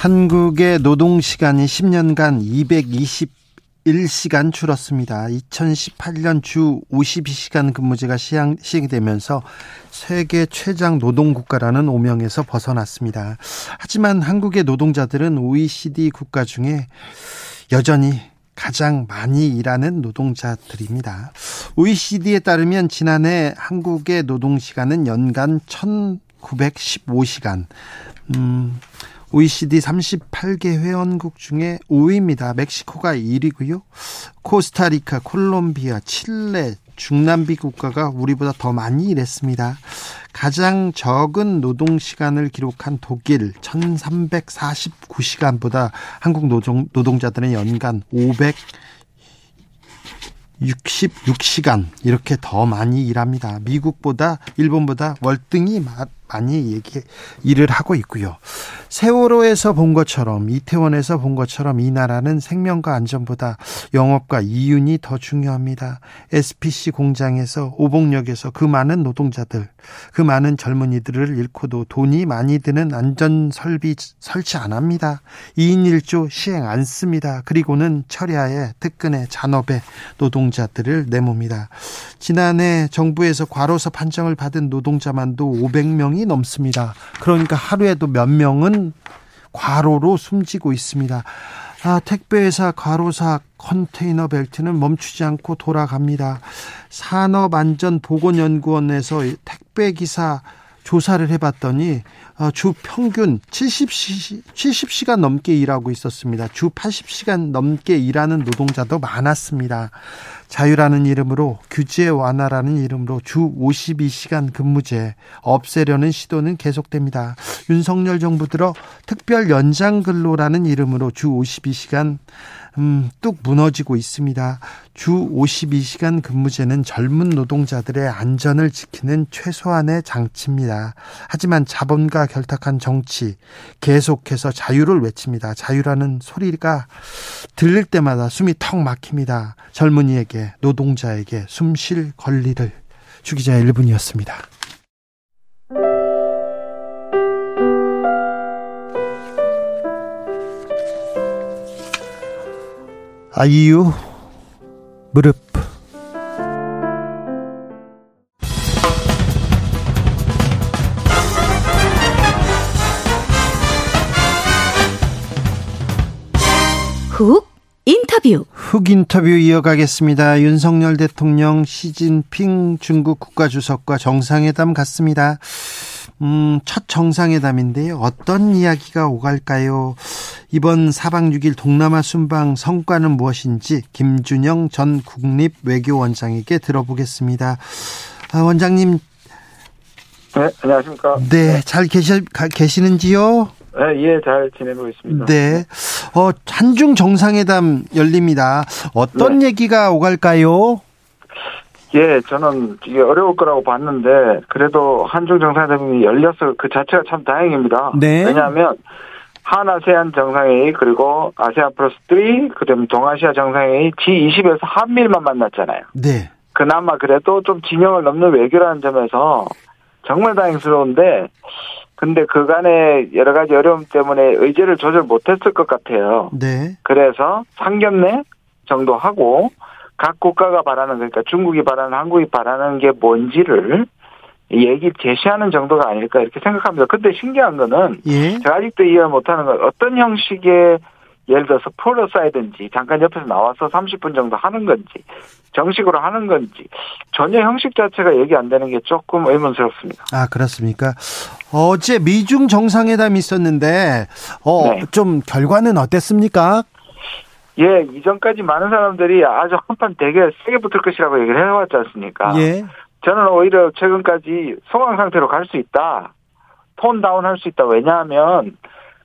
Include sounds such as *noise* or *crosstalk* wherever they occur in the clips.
한국의 노동 시간이 10년간 221시간 줄었습니다. 2018년 주 52시간 근무제가 시행, 시행되면서 세계 최장 노동 국가라는 오명에서 벗어났습니다. 하지만 한국의 노동자들은 OECD 국가 중에 여전히 가장 많이 일하는 노동자들입니다. OECD에 따르면 지난해 한국의 노동 시간은 연간 1915시간, 음, OECD 38개 회원국 중에 5위입니다. 멕시코가 1위고요. 코스타리카, 콜롬비아, 칠레, 중남미 국가가 우리보다 더 많이 일했습니다. 가장 적은 노동 시간을 기록한 독일 1349시간보다 한국 노동, 노동자들은 연간 500 66시간 이렇게 더 많이 일합니다. 미국보다 일본보다 월등히 많이 얘기 일을 하고 있고요. 세월호에서 본 것처럼 이태원에서 본 것처럼 이 나라는 생명과 안전보다 영업과 이윤이 더 중요합니다. SPC 공장에서 오봉역에서 그 많은 노동자들, 그 많은 젊은이들을 잃고도 돈이 많이 드는 안전 설비 설치 안 합니다. 2인 1조 시행 안 씁니다. 그리고는 철야에 특근에 잔업에 노동자들을 내뭅니다. 지난해 정부에서 과로사 판정을 받은 노동자만도 500명이 명이 넘습니다. 그러니까 하루에도 몇 명은 과로로 숨지고 있습니다. 아, 택배회사 과로사 컨테이너 벨트는 멈추지 않고 돌아갑니다. 산업안전보건연구원에서 택배기사 조사를 해봤더니 어, 주 평균 70시, 70시간 넘게 일하고 있었습니다. 주 80시간 넘게 일하는 노동자도 많았습니다. 자유라는 이름으로 규제 완화라는 이름으로 주 52시간 근무제 없애려는 시도는 계속됩니다. 윤석열 정부 들어 특별 연장 근로라는 이름으로 주 52시간 음, 뚝 무너지고 있습니다. 주 52시간 근무제는 젊은 노동자들의 안전을 지키는 최소한의 장치입니다. 하지만 자본과 결탁한 정치 계속해서 자유를 외칩니다. 자유라는 소리가 들릴 때마다 숨이 턱 막힙니다. 젊은이에게 노동자에게 숨 쉴 권리를 주기자의 1분이었습니다. 아이유 무릎 훅 인터뷰 훅 인터뷰 이어가겠습니다. 윤석열 대통령 시진핑 중국 국가주석과 정상회담 갔습니다. 음, 첫 정상회담인데요. 어떤 이야기가 오갈까요? 이번 4박 6일 동남아 순방 성과는 무엇인지 김준영 전 국립외교원장에게 들어보겠습니다. 아, 원장님. 네, 안녕하십니까. 네, 네. 잘 계시, 계시는지요? 네, 예, 잘 지내고 있습니다. 네. 어, 한중 정상회담 열립니다. 어떤 네. 얘기가 오갈까요? 예, 저는 이게 어려울 거라고 봤는데 그래도 한중 정상회담이 열려서 그 자체가 참 다행입니다. 네. 왜냐하면 한 아세안 정상회의 그리고 아세안 플러스 3 그다음에 동아시아 정상회의 G20에서 한밀만 만났잖아요. 네. 그나마 그래도 좀 진영을 넘는 외교라는 점에서 정말 다행스러운데 근데 그간의 여러 가지 어려움 때문에 의제를 조절 못했을 것 같아요. 네. 그래서 상견례 정도 하고 각 국가가 바라는 그러니까 중국이 바라는 한국이 바라는 게 뭔지를 얘기 제시하는 정도가 아닐까 이렇게 생각합니다. 근데 신기한 거는 예? 제가 아직도 이해 못하는 건 어떤 형식의 예를 들어서 포로 쌓이든지 잠깐 옆에서 나와서 30분 정도 하는 건지 정식으로 하는 건지 전혀 형식 자체가 얘기 안 되는 게 조금 의문스럽습니다. 아 그렇습니까? 어제 미중 정상회담이 있었는데 어, 네. 좀 결과는 어땠습니까? 예, 이전까지 많은 사람들이 아주 한판 되게 세게 붙을 것이라고 얘기를 해왔지 않습니까? 예. 저는 오히려 최근까지 소강 상태로 갈 수 있다. 톤 다운 할 수 있다. 왜냐하면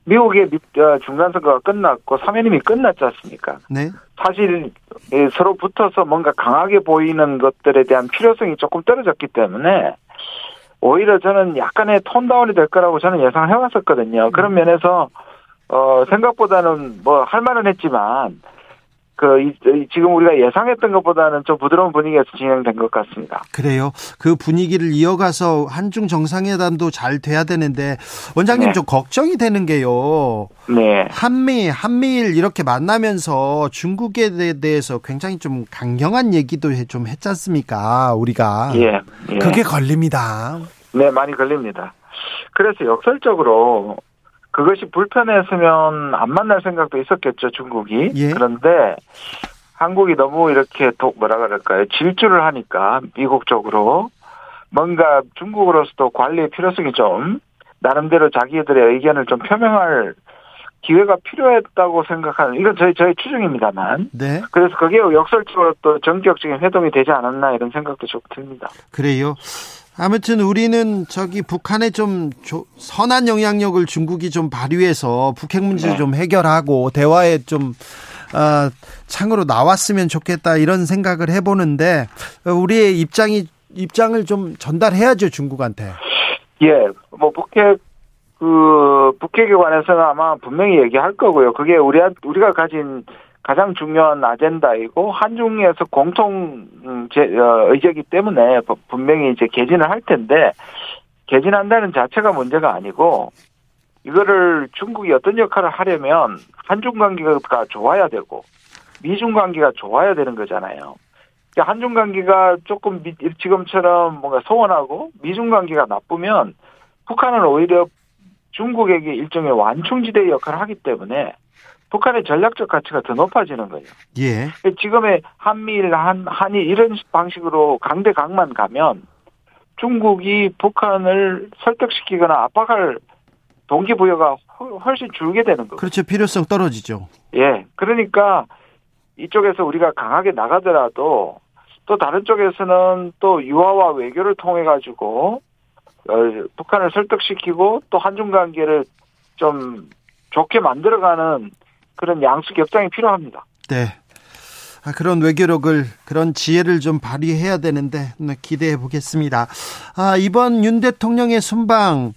미국의 어, 중간 선거가 끝났고 사면임이 끝났지 않습니까? 네. 사실 서로 붙어서 뭔가 강하게 보이는 것들에 대한 필요성이 조금 떨어졌기 때문에 오히려 저는 약간의 톤 다운이 될 거라고 저는 예상을 해왔었거든요. 그런 음. 면에서 어 생각보다는 뭐 할 만은 했지만 그 이, 지금 우리가 예상했던 것보다는 좀 부드러운 분위기에서 진행된 것 같습니다. 그래요. 그 분위기를 이어가서 한중 정상회담도 잘 돼야 되는데 원장님 네. 좀 걱정이 되는 게요. 네. 한미 한미일 이렇게 만나면서 중국에 대해서 굉장히 좀 강경한 얘기도 좀 했지 않습니까? 우리가. 예. 예. 그게 걸립니다. 네, 많이 걸립니다. 그래서 역설적으로 그것이 불편했으면 안 만날 생각도 있었겠죠 중국이 예. 그런데 한국이 너무 이렇게 도, 뭐라 그럴까요 질주를 하니까 미국 쪽으로 뭔가 중국으로서도 관리의 필요성이 좀 나름대로 자기들의 의견을 좀 표명할 기회가 필요했다고 생각하는 이건 저희 저희 추정입니다만. 네. 그래서 그게 역설적으로 또 전격적인 회동이 되지 않았나 이런 생각도 좀 듭니다. 그래요. 아무튼 우리는 저기 북한에 좀 선한 영향력을 중국이 좀 발휘해서 북핵 문제 네. 좀 해결하고 대화에 좀 어, 창으로 나왔으면 좋겠다 이런 생각을 해보는데 우리의 입장이 입장을 좀 전달해야죠 중국한테. 예, 뭐 북핵 그 북핵에 관해서는 아마 분명히 얘기할 거고요. 그게 우리 우리가 가진 가장 중요한 아젠다이고 한중에서 공통 음, 어, 의제이기 때문에 분명히 이제 개진을 할 텐데 개진한다는 자체가 문제가 아니고 이거를 중국이 어떤 역할을 하려면 한중 관계가 좋아야 되고 미중 관계가 좋아야 되는 거잖아요. 그러니까 한중 관계가 조금 지금처럼 뭔가 소원하고 미중 관계가 나쁘면 북한은 오히려 중국에게 일종의 완충지대 역할을 하기 때문에 북한의 전략적 가치가 더 높아지는 거예요. 예. 지금의 한미일, 한, 한이 이런 방식으로 강대강만 가면 중국이 북한을 설득시키거나 압박할 동기부여가 훨씬 줄게 되는 거예요. 그렇죠. 필요성 떨어지죠. 예. 그러니까 이쪽에서 우리가 강하게 나가더라도 또 다른 쪽에서는 또 유화와 외교를 통해 가지고 어, 북한을 설득시키고 또 한중 관계를 좀 좋게 만들어가는 그런 양수 격장이 필요합니다. 네. 아, 그런 외교력을 그런 지혜를 좀 발휘해야 되는데 네, 기대해 보겠습니다. 아, 이번 윤 대통령의 순방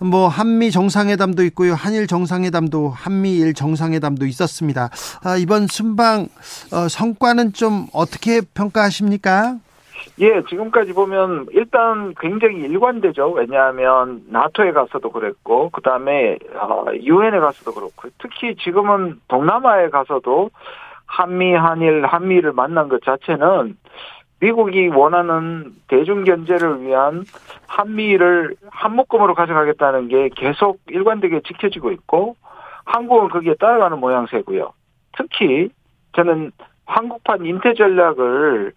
뭐 한미 정상회담도 있고요. 한일 정상회담도 한미일 정상회담도 있었습니다. 아, 이번 순방 어, 성과는 좀 어떻게 평가하십니까? 예, 지금까지 보면 일단 굉장히 일관되죠. 왜냐하면 나토에 가서도 그랬고, 그 다음에 어, 유엔에 가서도 그렇고, 특히 지금은 동남아에 가서도 한미, 한일, 한미를 만난 것 자체는 미국이 원하는 대중 견제를 위한 한미를 한 묶음으로 가져가겠다는 게 계속 일관되게 지켜지고 있고, 한국은 거기에 따라가는 모양새고요. 특히 저는 한국판 인태 전략을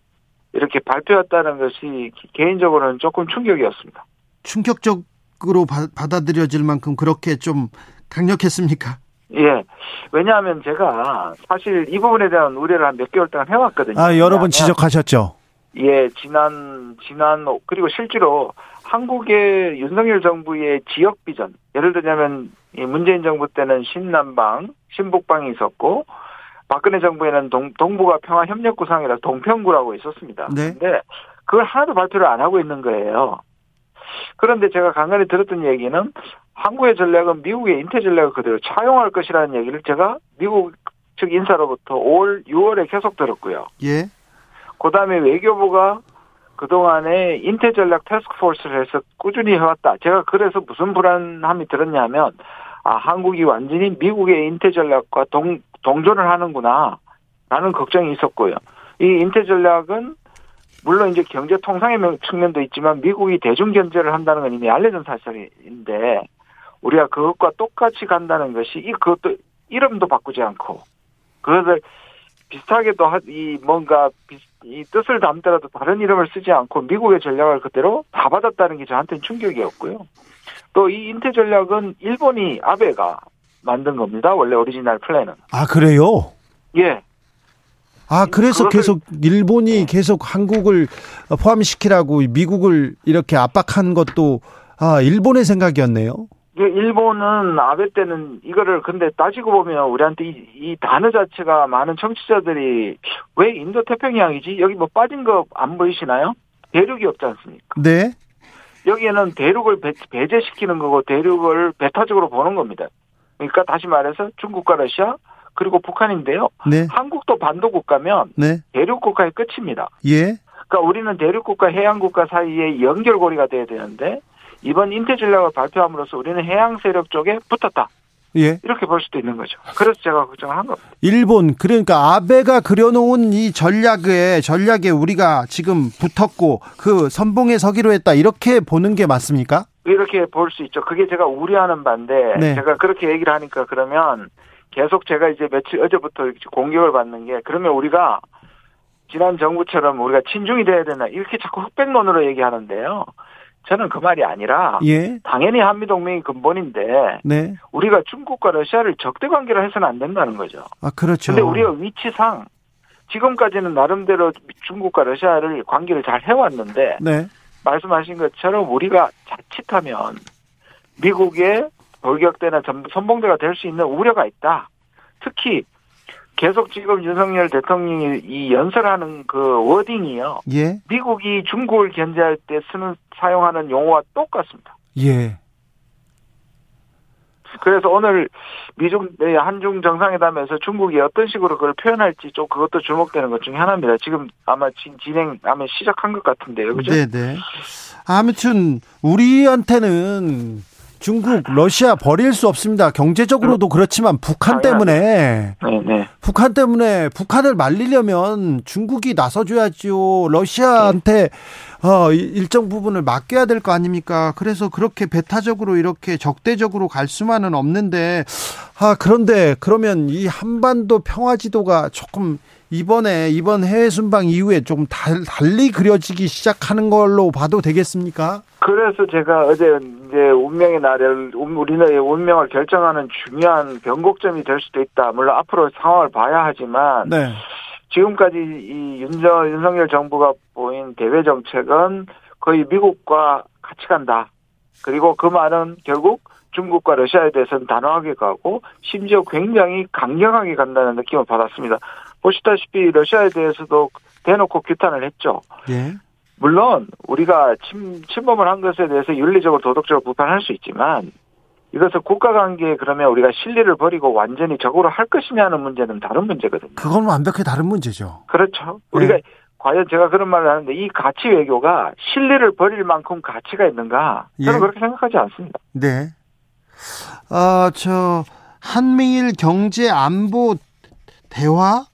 이렇게 발표했다는 것이 개인적으로는 조금 충격이었습니다. 충격적으로 받아들여질 만큼 그렇게 좀 강력했습니까? 예. 왜냐하면 제가 사실 이 부분에 대한 우려를 한 몇 개월 동안 해왔거든요. 아, 여러 번 지적하셨죠? 예, 지난, 지난, 그리고 실제로 한국의 윤석열 정부의 지역 비전, 예를 들자면 문재인 정부 때는 신남방, 신북방이 있었고, 박근혜 정부에는 동, 동부가 평화협력 구상이라 동평구라고 있었습니다. 네. 근데 그걸 하나도 발표를 안 하고 있는 거예요. 그런데 제가 간간히 들었던 얘기는 한국의 전략은 미국의 인태 전략을 그대로 차용할 것이라는 얘기를 제가 미국 측 인사로부터 5월, 6월에 계속 들었고요. 예. 그 다음에 외교부가 그동안에 인태 전략 테스크포스를 해서 꾸준히 해왔다. 제가 그래서 무슨 불안함이 들었냐면, 아, 한국이 완전히 미국의 인태 전략과 동, 동조를 하는구나. 라는 걱정이 있었고요. 이 인태 전략은 물론 이제 경제 통상의 측면도 있지만 미국이 대중 견제를 한다는 건 이미 알려진 사실인데 우리가 그것과 똑같이 간다는 것이 이 그것도 이름도 바꾸지 않고 그것을 비슷하게도 이 뭔가 이 뜻을 담더라도 다른 이름을 쓰지 않고 미국의 전략을 그대로 다 받았다는 게 저한테는 충격이었고요. 또 이 인태 전략은 일본이 아베가 만든 겁니다. 원래 오리지널 플랜은. 아 그래요? 예. 아 그래서 계속 일본이 계속 한국을 포함시키라고 미국을 이렇게 압박한 것도 아 일본의 생각이었네요. 일본은 아베 때는 이거를 근데 따지고 보면 우리한테 이, 이 단어 자체가 많은 청취자들이 왜 인도 태평양이지? 여기 뭐 빠진 거 안 보이시나요? 대륙이 없지 않습니까? 네. 여기에는 대륙을 배, 배제시키는 거고 대륙을 배타적으로 보는 겁니다. 그러니까 다시 말해서 중국과 러시아 그리고 북한인데요. 네. 한국도 반도 국가면 네. 대륙 국가의 끝입니다. 예. 그러니까 우리는 대륙 국가, 해양 국가 사이에 연결고리가 돼야 되는데 이번 인태 전략을 발표함으로써 우리는 해양 세력 쪽에 붙었다. 예. 이렇게 볼 수도 있는 거죠. 그래서 제가 걱정한 겁니다. 일본 그러니까 아베가 그려놓은 이 전략에 전략에 우리가 지금 붙었고 그 선봉에 서기로 했다 이렇게 보는 게 맞습니까? 이렇게 볼 수 있죠. 그게 제가 우려하는 반대. 네. 제가 그렇게 얘기를 하니까 그러면 계속 제가 이제 며칠 어제부터 공격을 받는 게 그러면 우리가 지난 정부처럼 우리가 친중이 돼야 되나 이렇게 자꾸 흑백론으로 얘기하는데요. 저는 그 말이 아니라 예. 당연히 한미 동맹이 근본인데 네. 우리가 중국과 러시아를 적대 관계로 해서는 안 된다는 거죠. 아 그렇죠. 근데 우리가 위치상 지금까지는 나름대로 중국과 러시아를 관계를 잘 해왔는데 네. 말씀하신 것처럼 우리가 자칫하면 미국의 돌격대나 선봉대가 될 수 있는 우려가 있다. 특히 계속 지금 윤석열 대통령이 이 연설하는 그 워딩이요. 예. 미국이 중국을 견제할 때 쓰는 사용하는 용어와 똑같습니다. 예. 그래서 오늘 미중 네, 한중 정상회담에서 중국이 어떤 식으로 그걸 표현할지 좀 그것도 주목되는 것 중에 하나입니다. 지금 아마 진행 아마 시작한 것 같은데요, 그죠? 네, 네. 아무튼 우리한테는 중국, 러시아 버릴 수 없습니다. 경제적으로도 그렇지만 북한 때문에 네, 네. 북한 때문에 북한을 말리려면 중국이 나서줘야죠. 러시아한테 어, 일정 부분을 맡겨야 될 거 아닙니까? 그래서 그렇게 배타적으로 이렇게 적대적으로 갈 수만은 없는데 아 그런데 그러면 이 한반도 평화 지도가 조금 이번에 이번 해외 순방 이후에 좀 달리 그려지기 시작하는 걸로 봐도 되겠습니까? 그래서 제가 어제 이제 운명의 날을 우리나라의 운명을 결정하는 중요한 변곡점이 될 수도 있다. 물론 앞으로 상황을 봐야 하지만 네. 지금까지 이 윤정 윤석열 정부가 보인 대외 정책은 거의 미국과 같이 간다. 그리고 그 말은 결국 중국과 러시아에 대해서는 단호하게 가고 심지어 굉장히 강경하게 간다는 느낌을 받았습니다. 보시다시피 러시아에 대해서도 대놓고 규탄을 했죠. 예. 물론 우리가 침, 침범을 한 것에 대해서 윤리적으로 도덕적으로 비판할 수 있지만 이것을 국가 관계에 그러면 우리가 실리를 버리고 완전히 적으로 할 것이냐는 문제는 다른 문제거든요. 그건 완벽히 다른 문제죠. 그렇죠. 우리가 네. 과연 제가 그런 말을 하는데 이 가치 외교가 실리를 버릴 만큼 가치가 있는가? 저는 예. 그렇게 생각하지 않습니다. 네. 어, 저 한미일 경제 안보 대화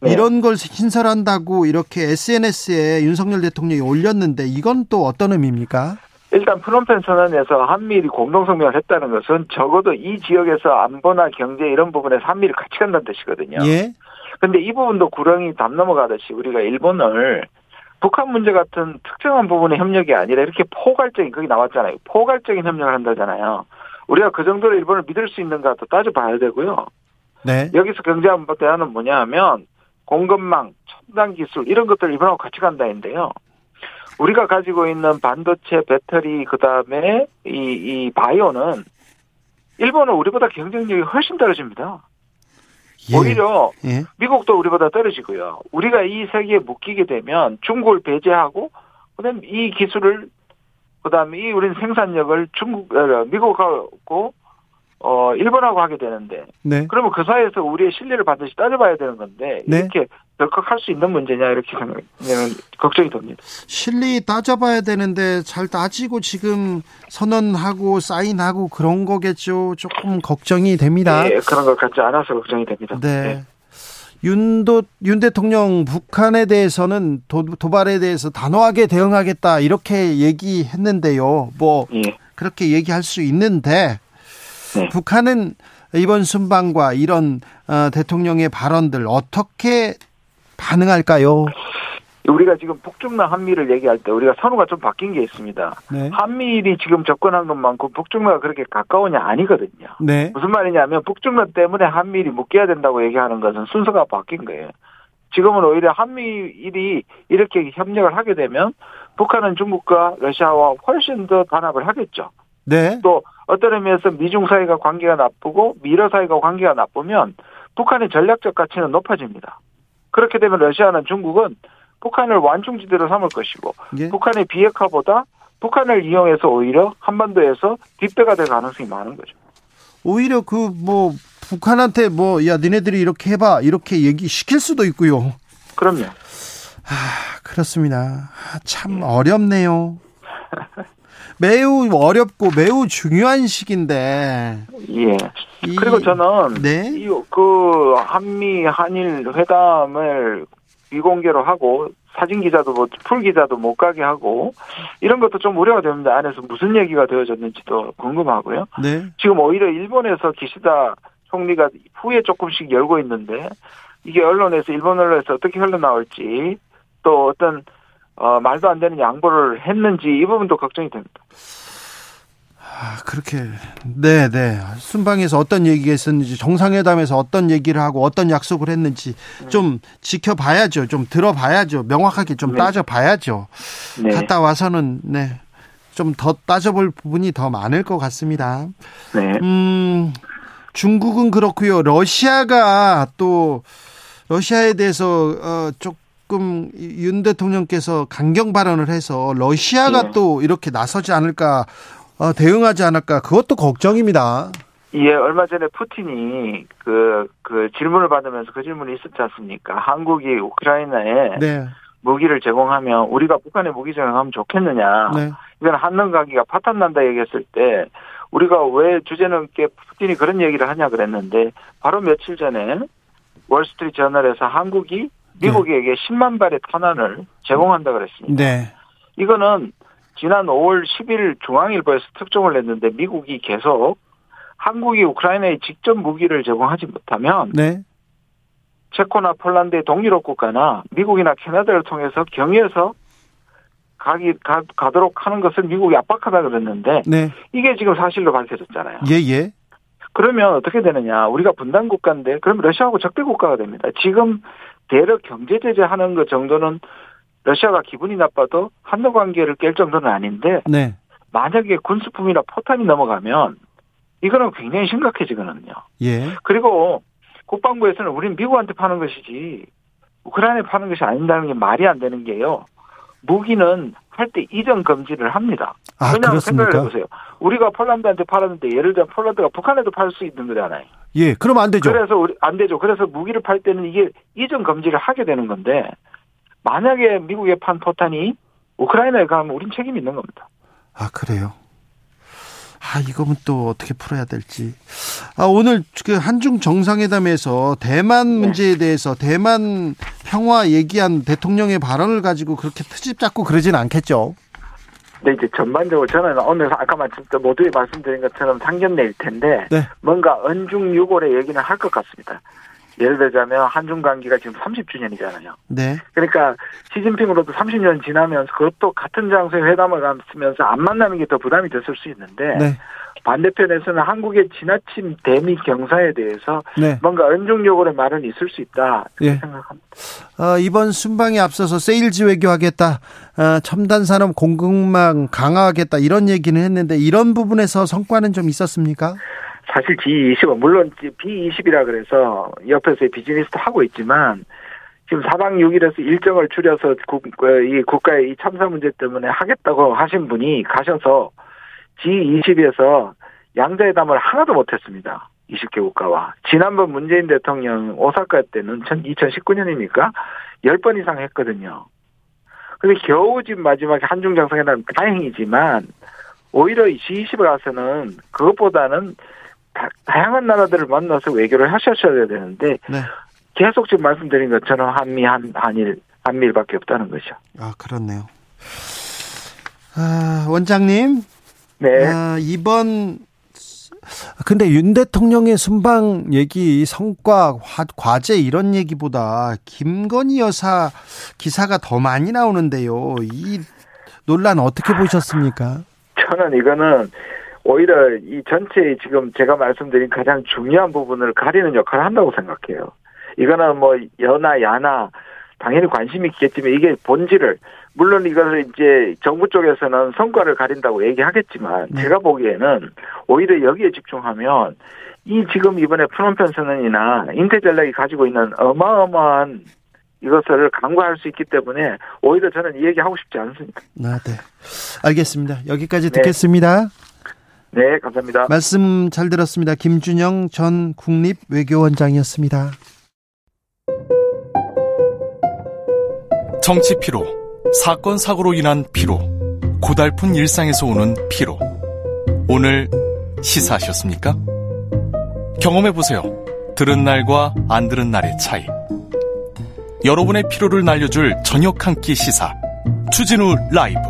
네. 이런 걸 신설한다고 이렇게 SNS에 윤석열 대통령이 올렸는데 이건 또 어떤 의미입니까? 일단 프롬펜 선언에서 한미일이 공동성명을 했다는 것은 적어도 이 지역에서 안보나 경제 이런 부분에서 한미일 같이 간다는 뜻이거든요. 예. 근데 이 부분도 구렁이 담 넘어가듯이 우리가 일본을 북한 문제 같은 특정한 부분의 협력이 아니라 이렇게 포괄적인 거기 나왔잖아요. 포괄적인 협력을 한다잖아요. 우리가 그 정도로 일본을 믿을 수 있는가 또 따져봐야 되고요. 네. 여기서 경제안보 대화는 뭐냐 하면 공급망, 첨단 기술 이런 것들 일본하고 같이 간다인데요. 우리가 가지고 있는 반도체, 배터리 그 다음에 이, 이 바이오는 일본은 우리보다 경쟁력이 훨씬 떨어집니다. 예. 오히려 예. 미국도 우리보다 떨어지고요. 우리가 이 세계에 묶이게 되면 중국을 배제하고 그다음 이 기술을 그다음에 이 우리는 생산력을 중국 어, 미국하고 어 일본하고 하게 되는데 네. 그러면 그 사이에서 우리의 신뢰를 반드시 따져봐야 되는 건데 네. 이렇게 덜컥 할 수 있는 문제냐 이렇게 생각하면 걱정이 됩니다. 실리 따져봐야 되는데 잘 따지고 지금 선언하고 사인하고 그런 거겠죠. 조금 걱정이 됩니다. 네, 그런 것 같지 않아서 걱정이 됩니다. 네. 네. 윤도 윤 대통령 북한에 대해서는 도, 도발에 대해서 단호하게 대응하겠다 이렇게 얘기했는데요. 뭐 예. 그렇게 얘기할 수 있는데 네. 북한은 이번 순방과 이런 어, 대통령의 발언들 어떻게 반응할까요? 우리가 지금 북중남 한미를 얘기할 때 우리가 선호가 좀 바뀐 게 있습니다. 네. 한미일이 지금 접근한 것만큼 북중남과 그렇게 가까우냐 아니거든요. 네. 무슨 말이냐면 북중남 때문에 한미일이 묶여야 된다고 얘기하는 것은 순서가 바뀐 거예요. 지금은 오히려 한미일이 이렇게 협력을 하게 되면 북한은 중국과 러시아와 훨씬 더 단합을 하겠죠. 네. 또 어떤 의미에서 미중 사이가 관계가 나쁘고 미러 사이가 관계가 나쁘면 북한의 전략적 가치는 높아집니다. 그렇게 되면 러시아는 중국은 북한을 완충지대로 삼을 것이고 예. 북한의 비핵화보다 북한을 이용해서 오히려 한반도에서 뒷배가 될 가능성이 많은 거죠. 오히려 그 뭐 북한한테 뭐 야 니네들이 이렇게 해봐 이렇게 얘기 시킬 수도 있고요. 그럼요. 아 그렇습니다. 아, 참 예. 어렵네요. *laughs* 매우 어렵고 매우 중요한 시기인데. 예. 그리고 저는 네? 이그 한미 한일 회담을 비공개로 하고 사진 기자도 뭐 풀 기자도 못 가게 하고 이런 것도 좀 우려가 됩니다. 안에서 무슨 얘기가 되어졌는지도 궁금하고요. 네. 지금 오히려 일본에서 기시다 총리가 후에 조금씩 열고 있는데 이게 언론에서 일본 언론에서 어떻게 흘러나올지 또 어떤 어, 말도 안 되는 양보를 했는지 이 부분도 걱정이 됩니다. 아, 그렇게 네, 네. 순방에서 어떤 얘기가 있었는지 정상회담에서 어떤 얘기를 하고 어떤 약속을 했는지 네. 좀 지켜봐야죠. 좀 들어봐야죠. 명확하게 좀 네. 따져봐야죠. 네. 갔다 와서는 네. 좀 더 따져볼 부분이 더 많을 것 같습니다. 네. 음, 중국은 그렇고요. 러시아가 또 러시아에 대해서 어, 조금 윤 대통령께서 강경 발언을 해서 러시아가 네. 또 이렇게 나서지 않을까 어, 대응하지 않을까 그것도 걱정입니다. 예, 얼마 전에 푸틴이 그, 그 질문을 받으면서 그 질문이 있었지 않습니까? 한국이 우크라이나에 네. 무기를 제공하면 우리가 북한에 무기 제공하면 좋겠느냐. 네. 이건 한능 관계가 파탄 난다 얘기했을 때 우리가 왜 주제넘게 푸틴이 그런 얘기를 하냐 그랬는데 바로 며칠 전에 월스트리트 저널에서 한국이 미국에게 네. 10만 발의 탄환을 제공한다 그랬습니다. 네. 이거는 지난 5월 10일 중앙일보에서 특종을 냈는데 미국이 계속 한국이 우크라이나에 직접 무기를 제공하지 못하면 네. 체코나 폴란드의 동유럽 국가나 미국이나 캐나다를 통해서 경유해서 가기 가, 가도록 하는 것을 미국이 압박하다 그랬는데 네. 이게 지금 사실로 밝혀졌잖아요. 예 예. 그러면 어떻게 되느냐? 우리가 분단 국가인데 그럼 러시아하고 적대 국가가 됩니다. 지금 대러 경제 제재하는 것 정도는 러시아가 기분이 나빠도 한일 관계를 깰 정도는 아닌데 네. 만약에 군수품이나 포탄이 넘어가면 이거는 굉장히 심각해지거든요. 예. 그리고 국방부에서는 우리는 미국한테 파는 것이지 우크라이나에 파는 것이 아닌다는 게 말이 안 되는 게요. 무기는 할때 이전 금지를 합니다. 아, 왜냐하면 생각을 해보세요. 우리가 폴란드한테 팔았는데 예를 들어 폴란드가 북한에도 팔 수 있는 거잖아요. 예, 그럼 안 되죠. 그래서 우리 안 되죠. 그래서 무기를 팔 때는 이게 이전 금지를 하게 되는 건데 만약에 미국의 판 포탄이 우크라이나에 가면 우린 책임이 있는 겁니다. 아, 그래요? 아, 이거는 또 어떻게 풀어야 될지. 아, 오늘 그 한중 정상회담에서 대만 네. 문제에 대해서 대만 평화 얘기한 대통령의 발언을 가지고 그렇게 트집 잡고 그러진 않겠죠? 네, 이제 전반적으로 저는 오늘 아까 말씀 모두에 말씀드린 것처럼 상견례일 텐데 네. 뭔가 언중 유골의 얘기는 할 것 같습니다. 예를 들자면 한중 관계가 지금 30주년이잖아요. 네. 그러니까 시진핑으로도 30년 지나면서 그것도 같은 장소에 회담을 가면서 안 만나는 게 더 부담이 됐을 수 있는데 네. 반대편에서는 한국의 지나친 대미 경사에 대해서 네. 뭔가 은중력으로 말은 있을 수 있다 네. 생각합니다. 어, 이번 순방에 앞서서 세일즈 외교하겠다, 어, 첨단 산업 공급망 강화하겠다 이런 얘기는 했는데 이런 부분에서 성과는 좀 있었습니까? 사실 G20은 물론 B20이라 그래서 옆에서 비즈니스도 하고 있지만 지금 4박 6일에서 일정을 줄여서 국, 어, 이 국가의 이 참사 문제 때문에 하겠다고 하신 분이 가셔서 G20에서 양자회담을 하나도 못했습니다. 20개 국가와. 지난번 문재인 대통령 오사카 때는 2019년이니까 10번 이상 했거든요. 근데 겨우 지금 마지막에 한중 정상회담 다행이지만 오히려 G20에 가서는 그것보다는 다, 양한 나라들을 만나서 외교를 하셨어야 되는데 네. 계속 지금 말씀드린 것처럼 한미 한 한일 한미일밖에 없다는 거죠. 아 그렇네요. 아, 원장님. 네. 아, 이번 근데 윤 대통령의 순방 얘기, 성과, 과제 이런 얘기보다 김건희 여사 기사가 더 많이 나오는데요. 이 논란 어떻게 보셨습니까? 저는 이거는 오히려 이 전체 지금 제가 말씀드린 가장 중요한 부분을 가리는 역할을 한다고 생각해요. 이거는 뭐 여나 야나 당연히 관심이 있겠지만 이게 본질을 물론 이것을 이제 정부 쪽에서는 성과를 가린다고 얘기하겠지만 네. 제가 보기에는 오히려 여기에 집중하면 이 지금 이번에 프롬펜 선언이나 인태전략이 가지고 있는 어마어마한 이것을 강구할 수 있기 때문에 오히려 저는 이 얘기 하고 싶지 않습니다. 아, 네. 알겠습니다. 여기까지 네. 듣겠습니다. 네, 감사합니다. 말씀 잘 들었습니다. 김준영 전 국립외교원장이었습니다. 정치 피로, 사건 사고로 인한 피로, 고달픈 일상에서 오는 피로. 오늘 시사하셨습니까? 경험해 보세요. 들은 날과 안 들은 날의 차이. 여러분의 피로를 날려줄 저녁 한 끼 시사. 추진우 라이브.